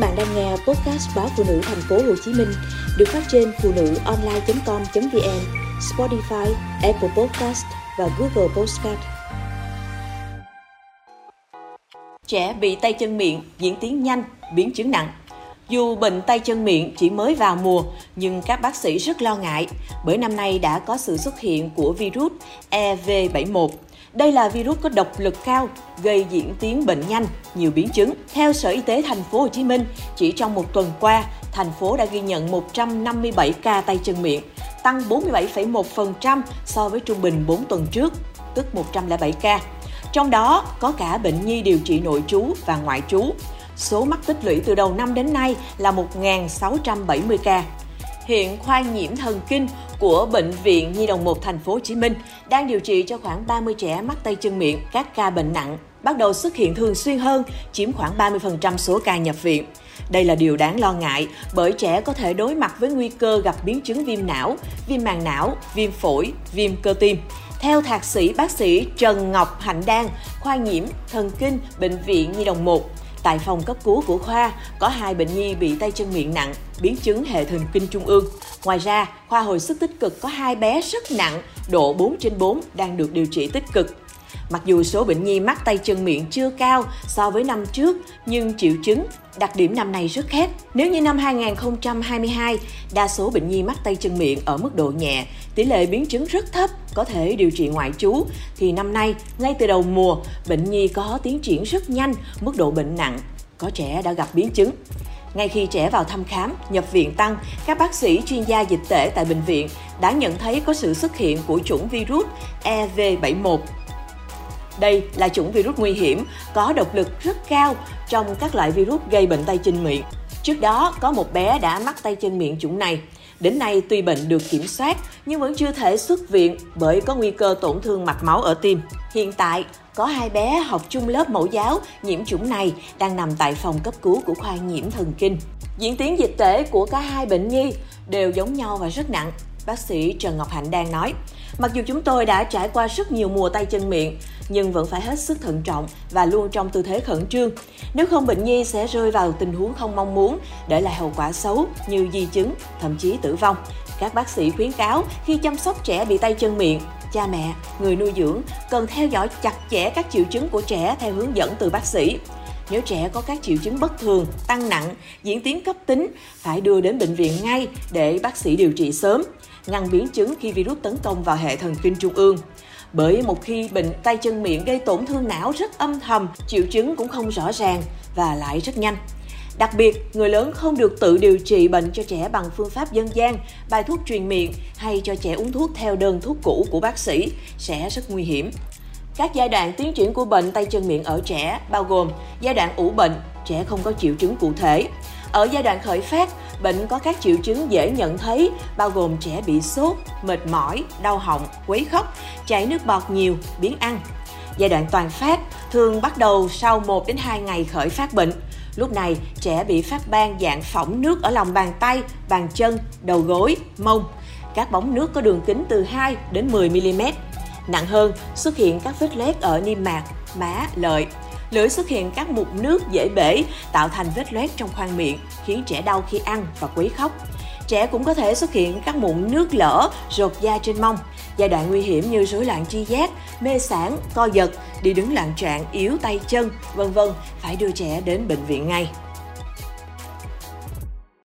bạn đang nghe podcast báo phụ nữ thành phố Hồ Chí Minh được phát trên phụ nữ online.com.vn, Spotify, Apple Podcast và Google Podcast. Trẻ bị tay chân miệng diễn tiến nhanh, biến chứng nặng. Dù bệnh tay chân miệng chỉ mới vào mùa, nhưng các bác sĩ rất lo ngại bởi năm nay đã có sự xuất hiện của virus EV71 đây là virus có độc lực cao, gây diễn tiến bệnh nhanh, nhiều biến chứng. Theo Sở Y tế thành phố Hồ Chí Minh, chỉ trong một tuần qua, thành phố đã ghi nhận 157 ca tay chân miệng, tăng 47,1% so với trung bình 4 tuần trước, tức 107 ca. Trong đó có cả bệnh nhi điều trị nội trú và ngoại trú. Số mắc tích lũy từ đầu năm đến nay là 1.670 ca. Hiện khoa nhiễm thần kinh của bệnh viện Nhi đồng 1 thành phố Hồ Chí Minh đang điều trị cho khoảng 30 trẻ mắc tay chân miệng, các ca bệnh nặng bắt đầu xuất hiện thường xuyên hơn, chiếm khoảng 30% số ca nhập viện. Đây là điều đáng lo ngại bởi trẻ có thể đối mặt với nguy cơ gặp biến chứng viêm não, viêm màng não, viêm phổi, viêm cơ tim. Theo thạc sĩ bác sĩ Trần Ngọc Hạnh Đan, khoa nhiễm thần kinh bệnh viện Nhi đồng 1, Tại phòng cấp cứu của khoa, có hai bệnh nhi bị tay chân miệng nặng, biến chứng hệ thần kinh trung ương. Ngoài ra, khoa hồi sức tích cực có hai bé rất nặng, độ 4 trên 4 đang được điều trị tích cực. Mặc dù số bệnh nhi mắc tay chân miệng chưa cao so với năm trước, nhưng triệu chứng, đặc điểm năm nay rất khác. Nếu như năm 2022, đa số bệnh nhi mắc tay chân miệng ở mức độ nhẹ, tỷ lệ biến chứng rất thấp, có thể điều trị ngoại trú, thì năm nay, ngay từ đầu mùa, bệnh nhi có tiến triển rất nhanh, mức độ bệnh nặng, có trẻ đã gặp biến chứng. Ngay khi trẻ vào thăm khám, nhập viện tăng, các bác sĩ chuyên gia dịch tễ tại bệnh viện đã nhận thấy có sự xuất hiện của chủng virus EV71 đây là chủng virus nguy hiểm, có độc lực rất cao trong các loại virus gây bệnh tay chân miệng. Trước đó, có một bé đã mắc tay chân miệng chủng này. Đến nay, tuy bệnh được kiểm soát, nhưng vẫn chưa thể xuất viện bởi có nguy cơ tổn thương mạch máu ở tim. Hiện tại, có hai bé học chung lớp mẫu giáo nhiễm chủng này đang nằm tại phòng cấp cứu của khoa nhiễm thần kinh. Diễn tiến dịch tễ của cả hai bệnh nhi đều giống nhau và rất nặng, bác sĩ Trần Ngọc Hạnh đang nói. Mặc dù chúng tôi đã trải qua rất nhiều mùa tay chân miệng, nhưng vẫn phải hết sức thận trọng và luôn trong tư thế khẩn trương. Nếu không bệnh nhi sẽ rơi vào tình huống không mong muốn, để lại hậu quả xấu như di chứng, thậm chí tử vong. Các bác sĩ khuyến cáo khi chăm sóc trẻ bị tay chân miệng, cha mẹ, người nuôi dưỡng cần theo dõi chặt chẽ các triệu chứng của trẻ theo hướng dẫn từ bác sĩ. Nếu trẻ có các triệu chứng bất thường, tăng nặng, diễn tiến cấp tính, phải đưa đến bệnh viện ngay để bác sĩ điều trị sớm, ngăn biến chứng khi virus tấn công vào hệ thần kinh trung ương. Bởi một khi bệnh tay chân miệng gây tổn thương não rất âm thầm, triệu chứng cũng không rõ ràng và lại rất nhanh. Đặc biệt, người lớn không được tự điều trị bệnh cho trẻ bằng phương pháp dân gian, bài thuốc truyền miệng hay cho trẻ uống thuốc theo đơn thuốc cũ của bác sĩ sẽ rất nguy hiểm. Các giai đoạn tiến triển của bệnh tay chân miệng ở trẻ bao gồm giai đoạn ủ bệnh, trẻ không có triệu chứng cụ thể. Ở giai đoạn khởi phát, bệnh có các triệu chứng dễ nhận thấy bao gồm trẻ bị sốt, mệt mỏi, đau họng, quấy khóc, chảy nước bọt nhiều, biến ăn. Giai đoạn toàn phát thường bắt đầu sau 1 đến 2 ngày khởi phát bệnh. Lúc này, trẻ bị phát ban dạng phỏng nước ở lòng bàn tay, bàn chân, đầu gối, mông. Các bóng nước có đường kính từ 2 đến 10 mm. Nặng hơn, xuất hiện các vết loét ở niêm mạc, má, lợi. Lưỡi xuất hiện các mụn nước dễ bể, tạo thành vết loét trong khoang miệng, khiến trẻ đau khi ăn và quấy khóc. Trẻ cũng có thể xuất hiện các mụn nước lở, rột da trên mông. Giai đoạn nguy hiểm như rối loạn tri giác, mê sản, co giật, đi đứng loạn trạng, yếu tay chân, vân vân phải đưa trẻ đến bệnh viện ngay.